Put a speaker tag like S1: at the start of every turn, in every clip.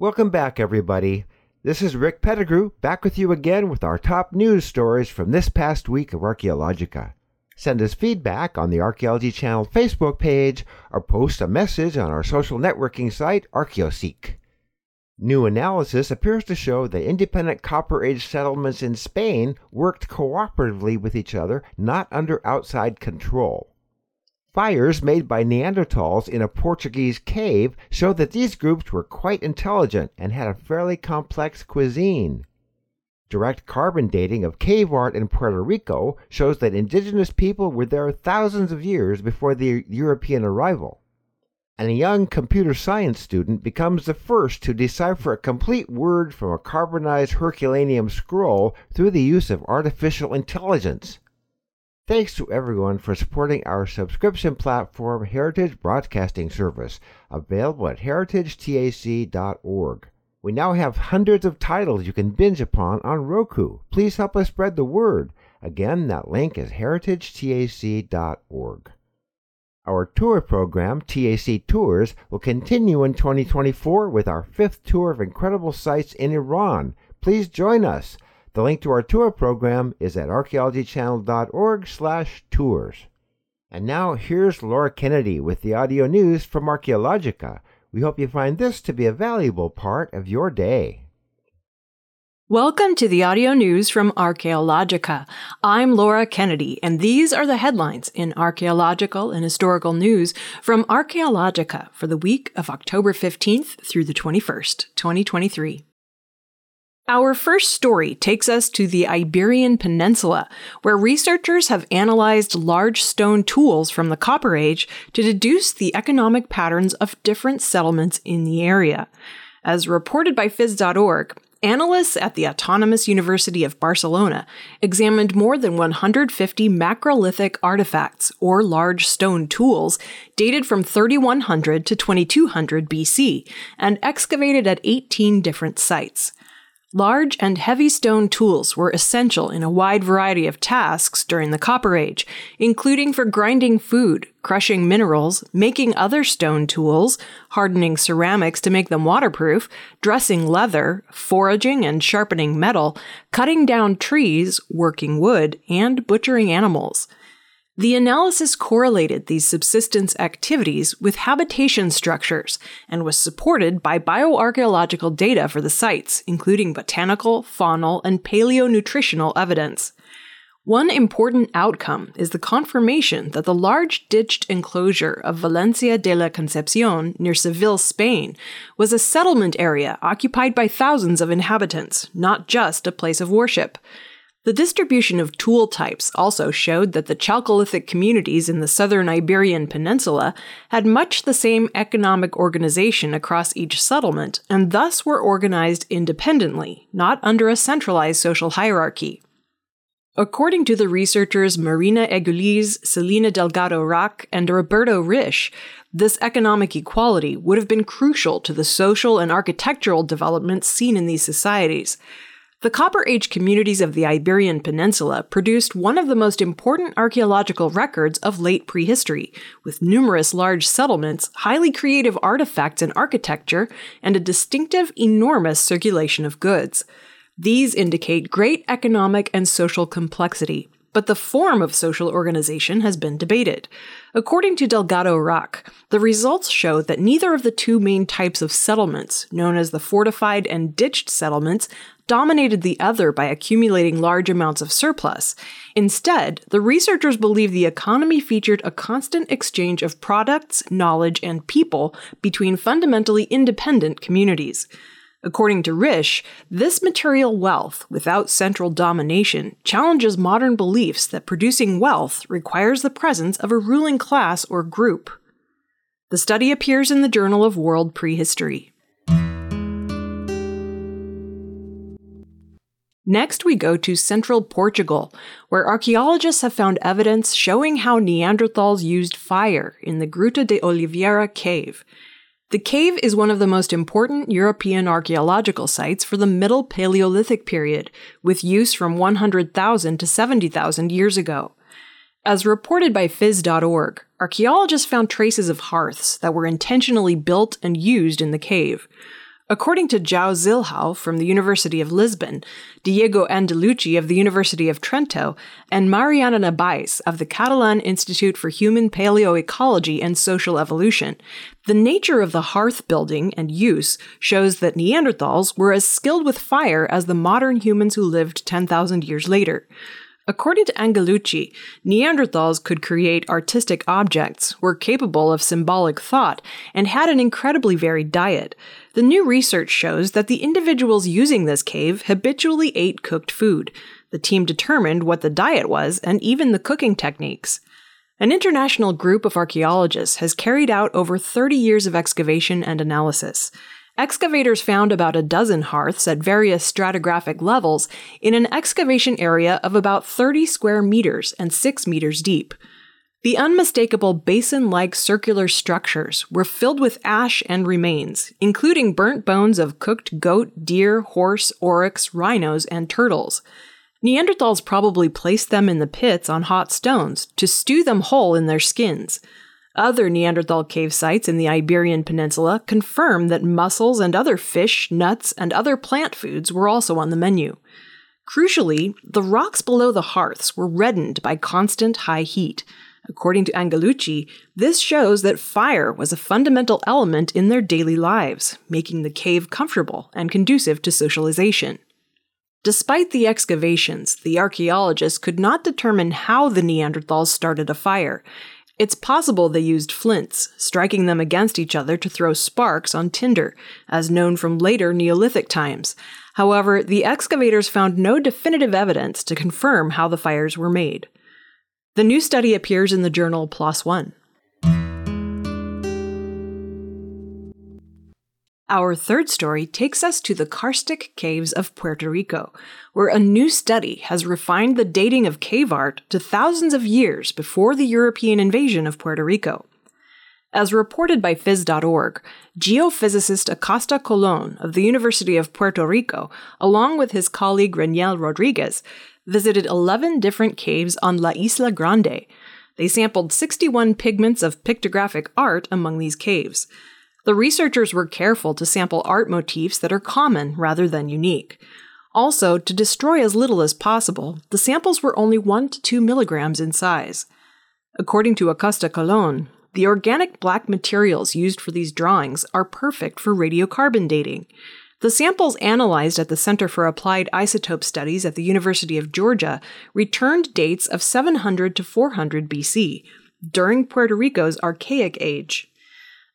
S1: Welcome back, everybody. This is Rick Pettigrew, back with you again with our top news stories from this past week of Archaeologica. Send us feedback on the Archaeology Channel Facebook page or post a message on our social networking site, Archaeoseek. New analysis appears to show that independent Copper Age settlements in Spain worked cooperatively with each other, not under outside control. Fires made by Neanderthals in a Portuguese cave show that these groups were quite intelligent and had a fairly complex cuisine. Direct carbon dating of cave art in Puerto Rico shows that indigenous people were there thousands of years before the European arrival. And a young computer science student becomes the first to decipher a complete word from a carbonized Herculaneum scroll through the use of artificial intelligence. Thanks to everyone for supporting our subscription platform, Heritage Broadcasting Service, available at heritagetac.org. We now have hundreds of titles you can binge upon on Roku. Please help us spread the word. Again, that link is heritagetac.org. Our tour program, TAC Tours, will continue in 2024 with our fifth tour of incredible sites in Iran. Please join us. The link to our tour program is at archaeologychannel.org/tours. And now here's Laura Kennedy with the audio news from Archaeologica. We hope you find this to be a valuable part of your day.
S2: Welcome to the audio news from Archaeologica. I'm Laura Kennedy, and these are the headlines in archaeological and historical news from Archaeologica for the week of October 15th through the 21st, 2023. Our first story takes us to the Iberian Peninsula, where researchers have analyzed large stone tools from the Copper Age to deduce the economic patterns of different settlements in the area. As reported by Phys.org, analysts at the Autonomous University of Barcelona examined more than 150 macrolithic artifacts, or large stone tools, dated from 3100 to 2200 BC, and excavated at 18 different sites. Large and heavy stone tools were essential in a wide variety of tasks during the Copper Age, including for grinding food, crushing minerals, making other stone tools, hardening ceramics to make them waterproof, dressing leather, foraging and sharpening metal, cutting down trees, working wood, and butchering animals. The analysis correlated these subsistence activities with habitation structures and was supported by bioarchaeological data for the sites, including botanical, faunal, and paleonutritional evidence. One important outcome is the confirmation that the large ditched enclosure of Valencina de la Concepcion near Seville, Spain, was a settlement area occupied by thousands of inhabitants, not just a place of worship. The distribution of tool types also showed that the Chalcolithic communities in the southern Iberian Peninsula had much the same economic organization across each settlement, and thus were organized independently, not under a centralized social hierarchy. According to the researchers Marina Eguíluz, Selina Delgado-Raack, and Roberto Risch, this economic equality would have been crucial to the social and architectural developments seen in these societies. The Copper Age communities of the Iberian Peninsula produced one of the most important archaeological records of late prehistory, with numerous large settlements, highly creative artifacts and architecture, and a distinctive, enormous circulation of goods. These indicate great economic and social complexity, but the form of social organization has been debated. According to Delgado-Raack, the results show that neither of the two main types of settlements, known as the fortified and ditched settlements, dominated the other by accumulating large amounts of surplus. Instead, the researchers believe the economy featured a constant exchange of products, knowledge, and people between fundamentally independent communities. According to Risch, this material wealth, without central domination, challenges modern beliefs that producing wealth requires the presence of a ruling class or group. The study appears in the Journal of World Prehistory. Next, we go to central Portugal, where archaeologists have found evidence showing how Neanderthals used fire in the Gruta de Oliveira cave. The cave is one of the most important European archaeological sites for the Middle Paleolithic period, with use from 100,000 to 70,000 years ago. As reported by Phys.org, archaeologists found traces of hearths that were intentionally built and used in the cave. According to João Zilhão from the University of Lisbon, Diego Angelucci of the University of Trento, and Mariana Nabais of the Catalan Institute for Human Paleoecology and Social Evolution, the nature of the hearth building and use shows that Neanderthals were as skilled with fire as the modern humans who lived 10,000 years later. According to Angelucci, Neanderthals could create artistic objects, were capable of symbolic thought, and had an incredibly varied diet. The new research shows that the individuals using this cave habitually ate cooked food. The team determined what the diet was and even the cooking techniques. An international group of archaeologists has carried out over 30 years of excavation and analysis. Excavators found about a dozen hearths at various stratigraphic levels in an excavation area of about 30 square meters and 6 meters deep. The unmistakable basin like circular structures were filled with ash and remains, including burnt bones of cooked goat, deer, horse, oryx, rhinos, and turtles. Neanderthals probably placed them in the pits on hot stones to stew them whole in their skins. Other Neanderthal cave sites in the Iberian Peninsula confirm that mussels and other fish, nuts, and other plant foods were also on the menu. Crucially, the rocks below the hearths were reddened by constant high heat, According to Angelucci, this shows that fire was a fundamental element in their daily lives, making the cave comfortable and conducive to socialization. Despite the excavations, the archaeologists could not determine how the Neanderthals started a fire. It's possible they used flints, striking them against each other to throw sparks on tinder, as known from later Neolithic times. However, the excavators found no definitive evidence to confirm how the fires were made. The new study appears in the journal PLOS One. Our third story takes us to the karstic caves of Puerto Rico, where a new study has refined the dating of cave art to thousands of years before the European invasion of Puerto Rico. As reported by Phys.org, geophysicist Acosta Colon of the University of Puerto Rico, along with his colleague Reniel Rodriguez, visited 11 different caves on La Isla Grande. They sampled 61 pigments of pictographic art among these caves. The researchers were careful to sample art motifs that are common rather than unique. Also, to destroy as little as possible, the samples were only 1 to 2 milligrams in size. According to Acosta Colon, the organic black materials used for these drawings are perfect for radiocarbon dating. The samples analyzed at the Center for Applied Isotope Studies at the University of Georgia returned dates of 700 to 400 BC, during Puerto Rico's Archaic Age.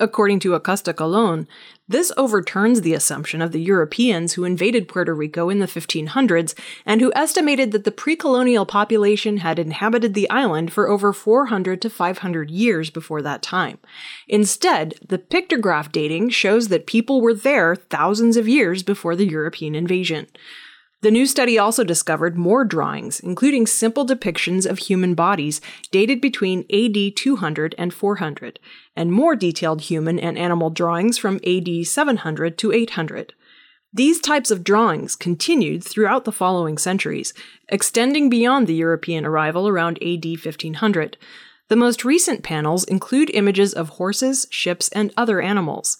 S2: According to Acosta Colon, this overturns the assumption of the Europeans who invaded Puerto Rico in the 1500s and who estimated that the pre colonial population had inhabited the island for over 400 to 500 years before that time. Instead, the pictograph dating shows that people were there thousands of years before the European invasion. The new study also discovered more drawings, including simple depictions of human bodies dated between AD 200 and 400, and more detailed human and animal drawings from AD 700 to 800. These types of drawings continued throughout the following centuries, extending beyond the European arrival around AD 1500. The most recent panels include images of horses, ships, and other animals.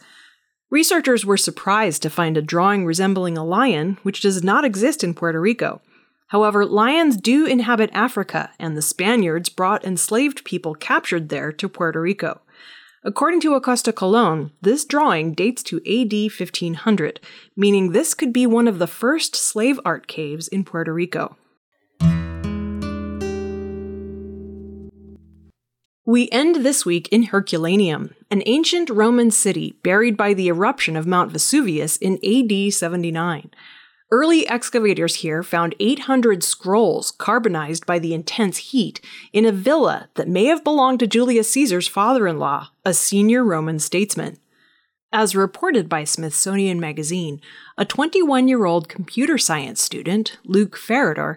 S2: Researchers were surprised to find a drawing resembling a lion, which does not exist in Puerto Rico. However, lions do inhabit Africa, and the Spaniards brought enslaved people captured there to Puerto Rico. According to Acosta Colon, this drawing dates to AD 1500, meaning this could be one of the first slave art caves in Puerto Rico. We end this week in Herculaneum, an ancient Roman city buried by the eruption of Mount Vesuvius in AD 79. Early excavators here found 800 scrolls carbonized by the intense heat in a villa that may have belonged to Julius Caesar's father in law, a senior Roman statesman. As reported by Smithsonian Magazine, a 21 year old computer science student, Luke Farritor,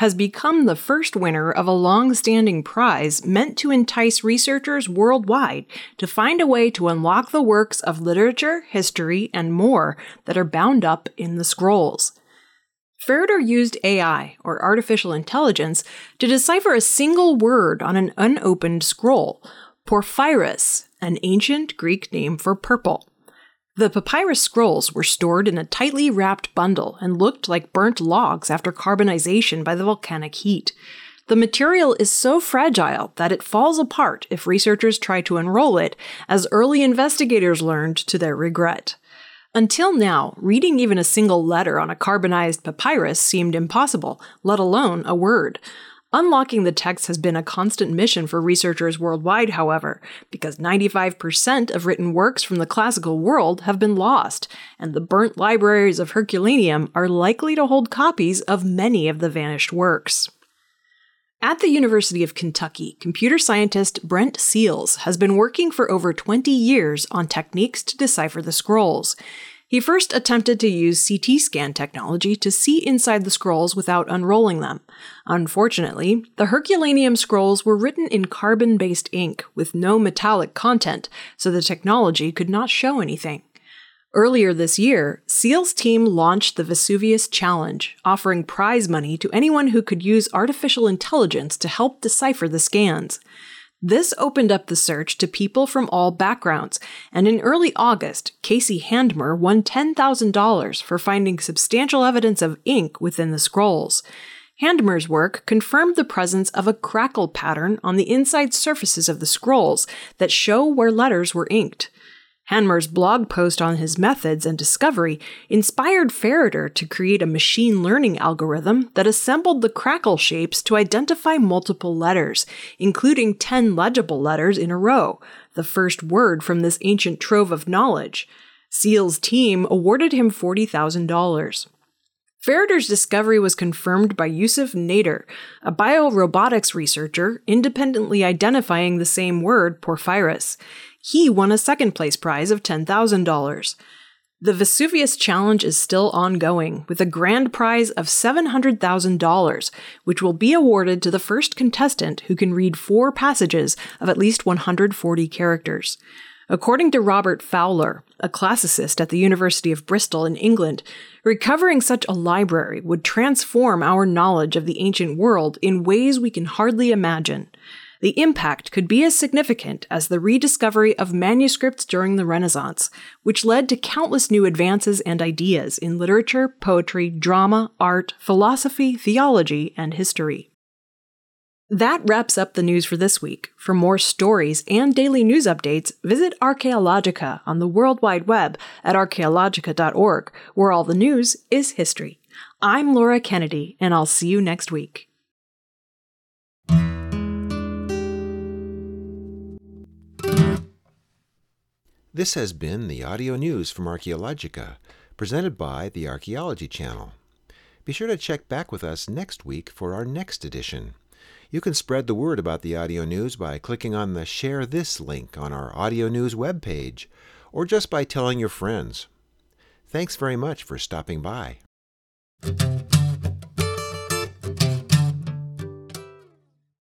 S2: has become the first winner of a long standing prize meant to entice researchers worldwide to find a way to unlock the works of literature, history, and more that are bound up in the scrolls. Farritor used AI, or artificial intelligence, to decipher a single word on an unopened scroll porphyros, an ancient Greek name for purple. The papyrus scrolls were stored in a tightly wrapped bundle and looked like burnt logs after carbonization by the volcanic heat. The material is so fragile that it falls apart if researchers try to unroll it, as early investigators learned to their regret. Until now, reading even a single letter on a carbonized papyrus seemed impossible, let alone a word. Unlocking the text has been a constant mission for researchers worldwide, however, because 95% of written works from the classical world have been lost, and the burnt libraries of Herculaneum are likely to hold copies of many of the vanished works. At the University of Kentucky, computer scientist Brent Seales has been working for over 20 years on techniques to decipher the scrolls. He first attempted to use CT scan technology to see inside the scrolls without unrolling them. Unfortunately, the Herculaneum scrolls were written in carbon based ink with no metallic content, so the technology could not show anything. Earlier this year, Seales' team launched the Vesuvius Challenge, offering prize money to anyone who could use artificial intelligence to help decipher the scans. This opened up the search to people from all backgrounds, and in early August, Casey Handmer won $10,000 for finding substantial evidence of ink within the scrolls. Handmer's work confirmed the presence of a crackle pattern on the inside surfaces of the scrolls that show where letters were inked. Handmer's blog post on his methods and discovery inspired Farritor to create a machine learning algorithm that assembled the crackle shapes to identify multiple letters, including 10 legible letters in a row, the first word from this ancient trove of knowledge. Seales' team awarded him $40,000. Farritor's discovery was confirmed by Youssef Nader, a biorobotics researcher independently identifying the same word, porphyris he won a second place prize of $10,000. The Vesuvius Challenge is still ongoing, with a grand prize of $700,000, which will be awarded to the first contestant who can read four passages of at least 140 characters. According to Robert Fowler, a classicist at the University of Bristol in England, recovering such a library would transform our knowledge of the ancient world in ways we can hardly imagine the impact could be as significant as the rediscovery of manuscripts during the Renaissance, which led to countless new advances and ideas in literature, poetry, drama, art, philosophy, theology, and history. That wraps up the news for this week. For more stories and daily news updates, visit Archaeologica on the World Wide Web at archaeologica.org, where all the news is history. I'm Laura Kennedy, and I'll see you next week.
S1: This has been the audio news from Archaeologica, presented by the Archaeology Channel. Be sure to check back with us next week for our next edition. You can spread the word about the audio news by clicking on the Share This link on our audio news webpage, or just by telling your friends. Thanks very much for stopping by.